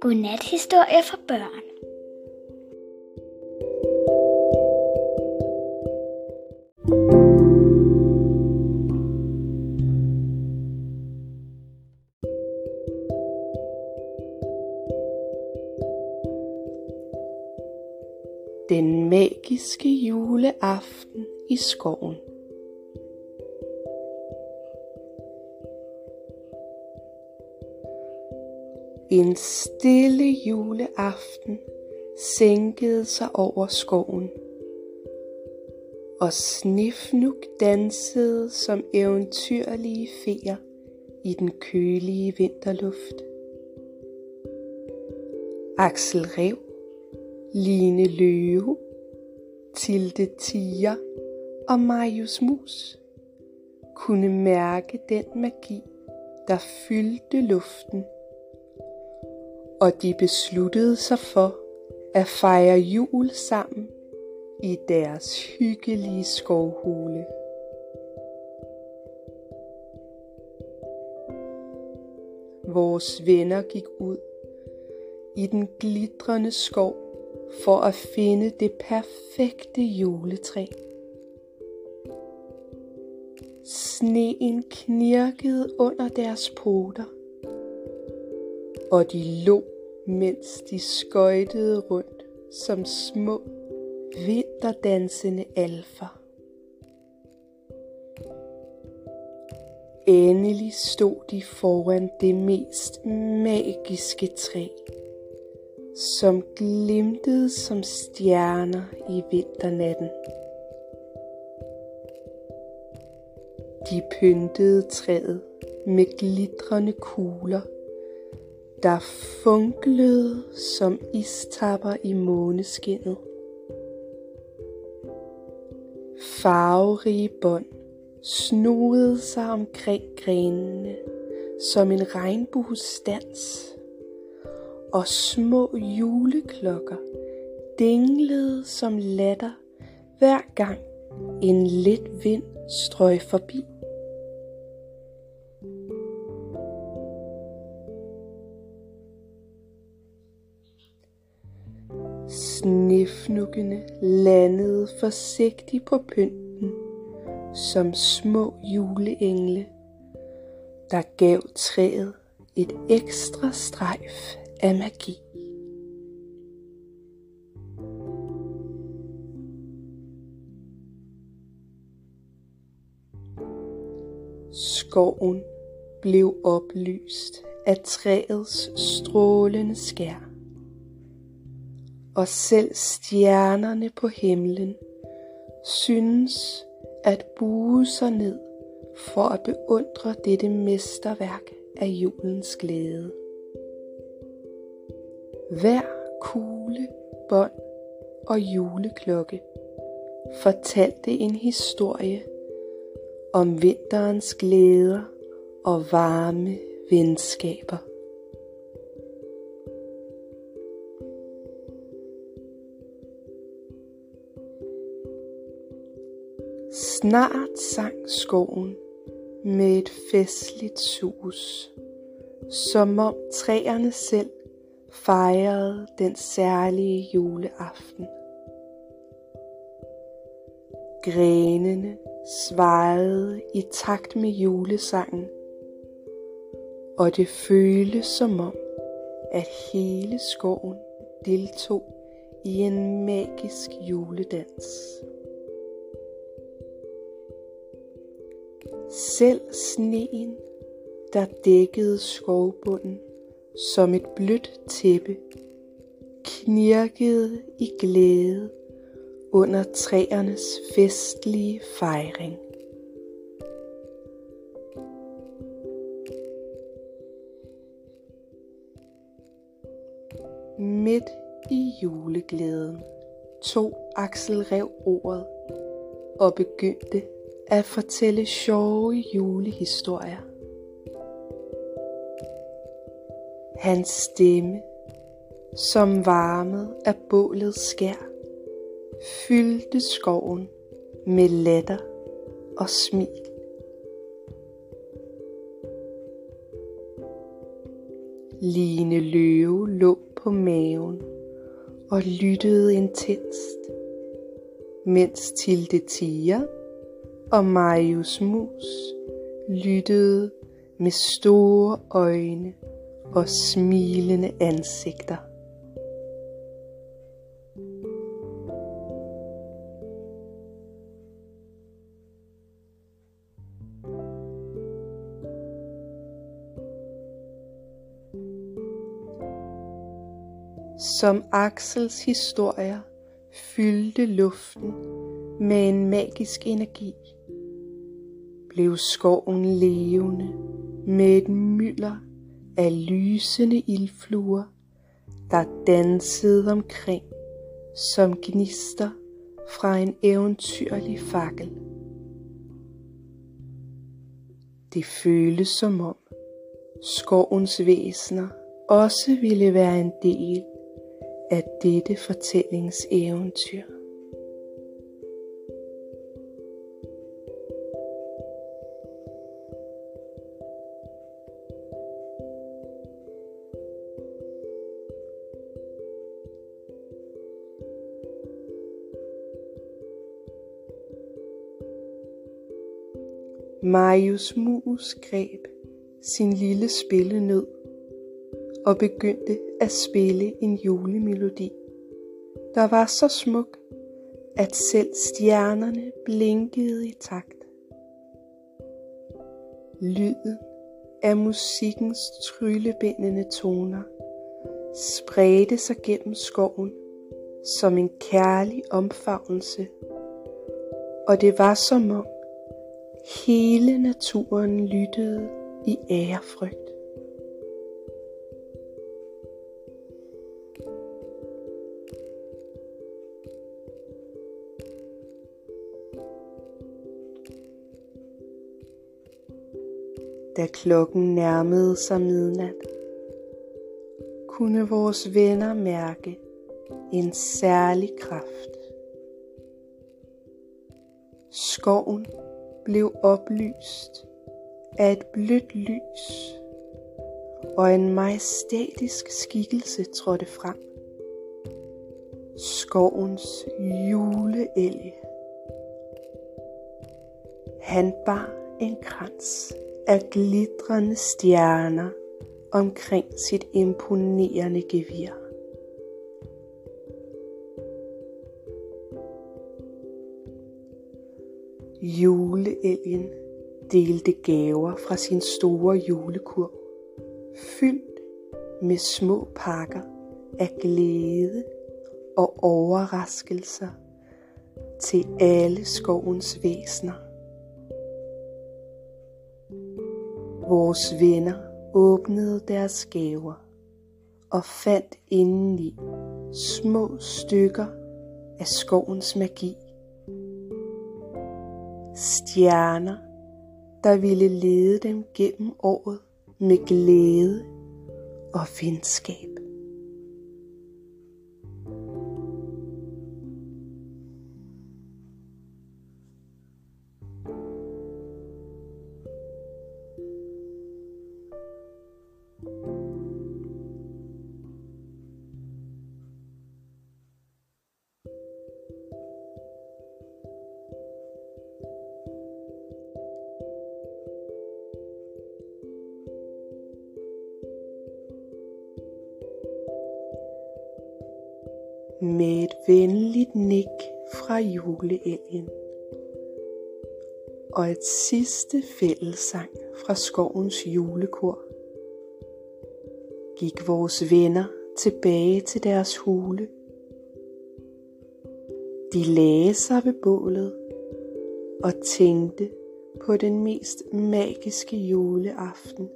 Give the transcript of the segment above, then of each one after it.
Godnathistorie for børn. Den magiske juleaften i skoven. En stille juleaften sænkede sig over skoven, og Snifnuk dansede som eventyrlige feer i den kølige vinterluft. Axel Rev, Line Løve, Tilde Tiger og Marius Mus kunne mærke den magi, der fyldte luften og de besluttede sig for at fejre jul sammen i deres hyggelige skovhule. Vores venner gik ud i den glitrende skov for at finde det perfekte juletræ. Sneen knirkede under deres poter og de lå, mens de skøjtede rundt som små vinterdansende alfer. Endelig stod de foran det mest magiske træ, som glimtede som stjerner i vinternatten. De pyntede træet med glitrende kugler der funklede som istapper i måneskinnet. Farverige bånd snodede sig omkring grenene som en regnbuestans, og små juleklokker dinglede som latter hver gang en let vind strøg forbi. Snefnukkene landede forsigtigt på pynten som små juleengle, der gav træet et ekstra strejf af magi. Skoven blev oplyst af træets strålende skær og selv stjernerne på himlen synes at bue sig ned for at beundre dette mesterværk af julens glæde. Hver kugle, bånd og juleklokke fortalte en historie om vinterens glæder og varme venskaber. Snart sang skoven med et festligt sus, som om træerne selv fejrede den særlige juleaften. Grenene svajede i takt med julesangen, og det føles som om, at hele skoven deltog i en magisk juledans. Selv sneen, der dækkede skovbunden som et blødt tæppe, knirkede i glæde under træernes festlige fejring. Midt i juleglæden tog Axel Rev ordet og begyndte at fortælle sjove julehistorier. Hans stemme, som varmet af bålets skær, fyldte skoven med latter og smil. Line Løve lå på maven og lyttede intenst, mens Tilde Tiger og Marius Mus lyttede med store øjne og smilende ansigter. Som Axels historier fyldte luften med en magisk energi, blev skoven levende med et mylder af lysende ildfluer, der dansede omkring som gnister fra en eventyrlig fakkel. Det føles som om skovens væsener også ville være en del af dette fortællingseventyr. Marius Mus greb sin lille spillenød og begyndte at spille en julemelodi, der var så smuk, at selv stjernerne blinkede i takt. Lyden af musikkens tryllebindende toner spredte sig gennem skoven som en kærlig omfavnelse, og det var som om hele naturen lyttede i ærefrygt. Da klokken nærmede sig midnat, kunne vores venner mærke en særlig kraft. Skoven blev oplyst af et blødt lys, og en majestætisk skikkelse trådte frem. Skovens juleelg. Han bar en krans af glitrende stjerner omkring sit imponerende gevir. Juleelgen delte gaver fra sin store julekurv, fyldt med små pakker af glæde og overraskelser til alle skovens væsner. Vores venner åbnede deres gaver og fandt indeni små stykker af skovens magi. Stjerner, der ville lede dem gennem året med glæde og venskab. Med et venligt nik fra juleelgen og et sidste fællessang fra skovens julekor gik vores venner tilbage til deres hule. De lagde sig ved bålet og tænkte på den mest magiske juleaften,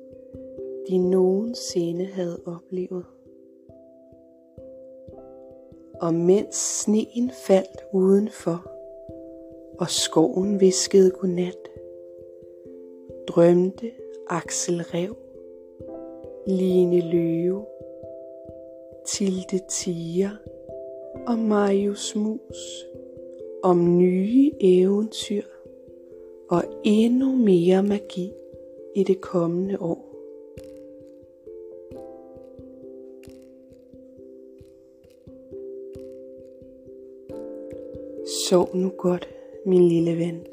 de nogensinde havde oplevet og mens sneen faldt udenfor, og skoven viskede godnat, drømte Axel Rev, Line Løve, Tilde Tiger og Marius Mus om nye eventyr og endnu mere magi i det kommende år. Sov nu godt, min lille ven,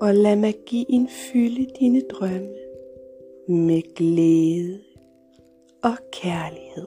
og lad magien fylde dine drømme med glæde og kærlighed.